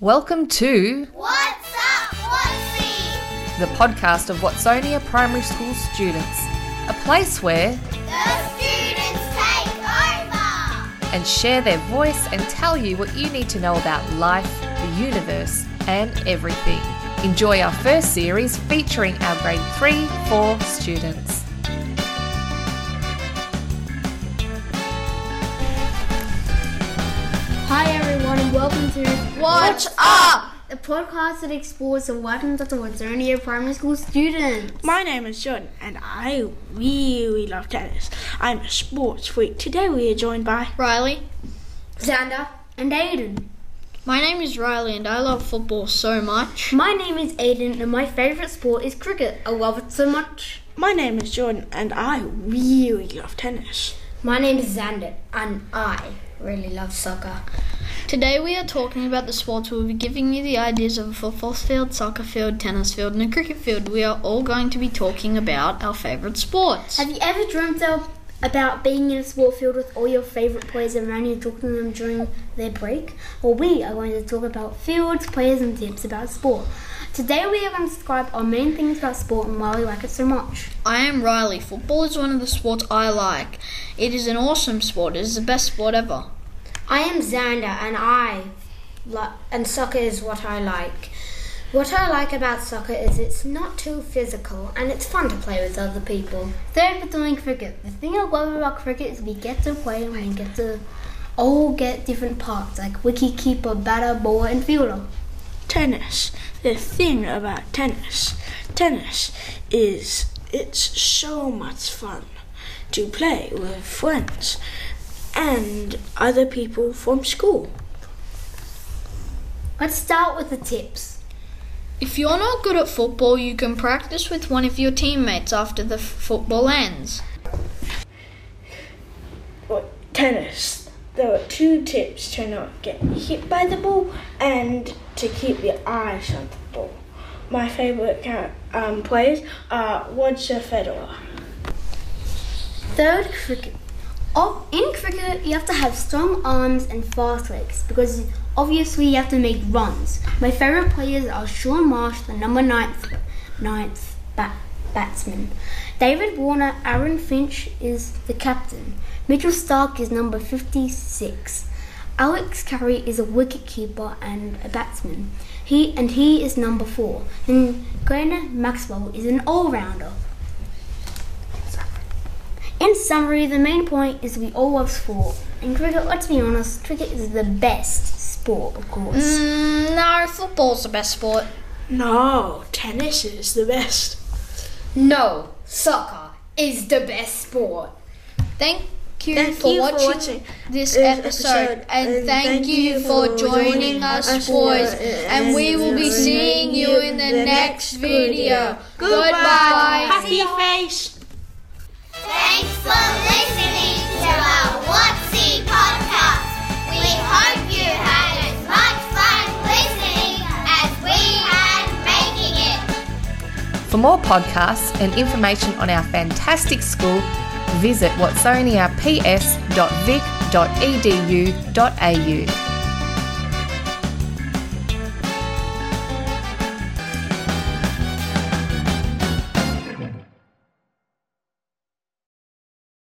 Welcome to What's up, Whatsy? the podcast of Watsonia Primary School students, a place where The students take over. and share their voice and tell you what you need to know about life, the universe, and everything. Enjoy our first series featuring our grade 3 4 students. Hi everyone and welcome to What's up? the podcast that explores the lessons of the Watsonia Primary School students. My name is John, and I really love tennis. I'm a sports freak. Today we are joined by Riley. Xander and Aiden. My name is Riley and I love football so much. My name is Aiden and my favourite sport is cricket. I love it so much. my name is Jordan, and I really love tennis. My name is Xander and I really love soccer. Today we are talking about the sports. We'll be giving you the ideas of a football field, soccer field, tennis field, and a cricket field. We are all going to be talking about our favourite sports. Have you ever dreamt of, about being in a sport field with all your favourite players around you and talking to them during their break? Well, we are going to talk about fields, players, and tips about sport. Today we are going to describe our main things about sport and why we like it so much. I am Riley. Football is one of the sports I like. It is an awesome sport. It is the best sport ever. I am Xander, and I li- and soccer is what I like. What I like about soccer is it's not too physical and it's fun to play with other people. Third, for doing cricket. The thing I love about cricket is we get to play and we get to all get different parts like wicket keeper, batter, bowler, and fielder. Tennis. The thing about tennis, tennis is it's so much fun to play with friends and other people from school. Let's start with the tips. If you're not good at football, you can practice with one of your teammates after the f- football ends. Well, tennis. There are two tips to not get hit by the ball and to keep your eyes on the ball. My favorite um, players are Roger Federer. Third, cricket. In cricket, you have to have strong arms and fast legs because obviously you have to make runs. My favorite players are Shaun Marsh, the number ninth, ninth bat- batsman. David Warner, Aaron Finch is the captain. Mitchell Starc is number 56. Alex Carey is a wicketkeeper and a batsman. He and he is number four. And Glenn Maxwell is an all-rounder. In summary, the main point is we all love sport. In cricket, let's be honest, cricket is the best sport, of course. Mm, no, football's the best sport. No, tennis is the best. No, soccer is the best sport. Thank you, Thank for, you for watching watching this this episode, episode, and, and thank, you for joining us, boys. And we will be seeing you in the next video. Goodbye. Happy face. Thanks for listening to our Whatsy podcast. We hope you had as much fun listening as we had making it. For more podcasts and information on our fantastic school, visit watsoniaps.vic.edu.au.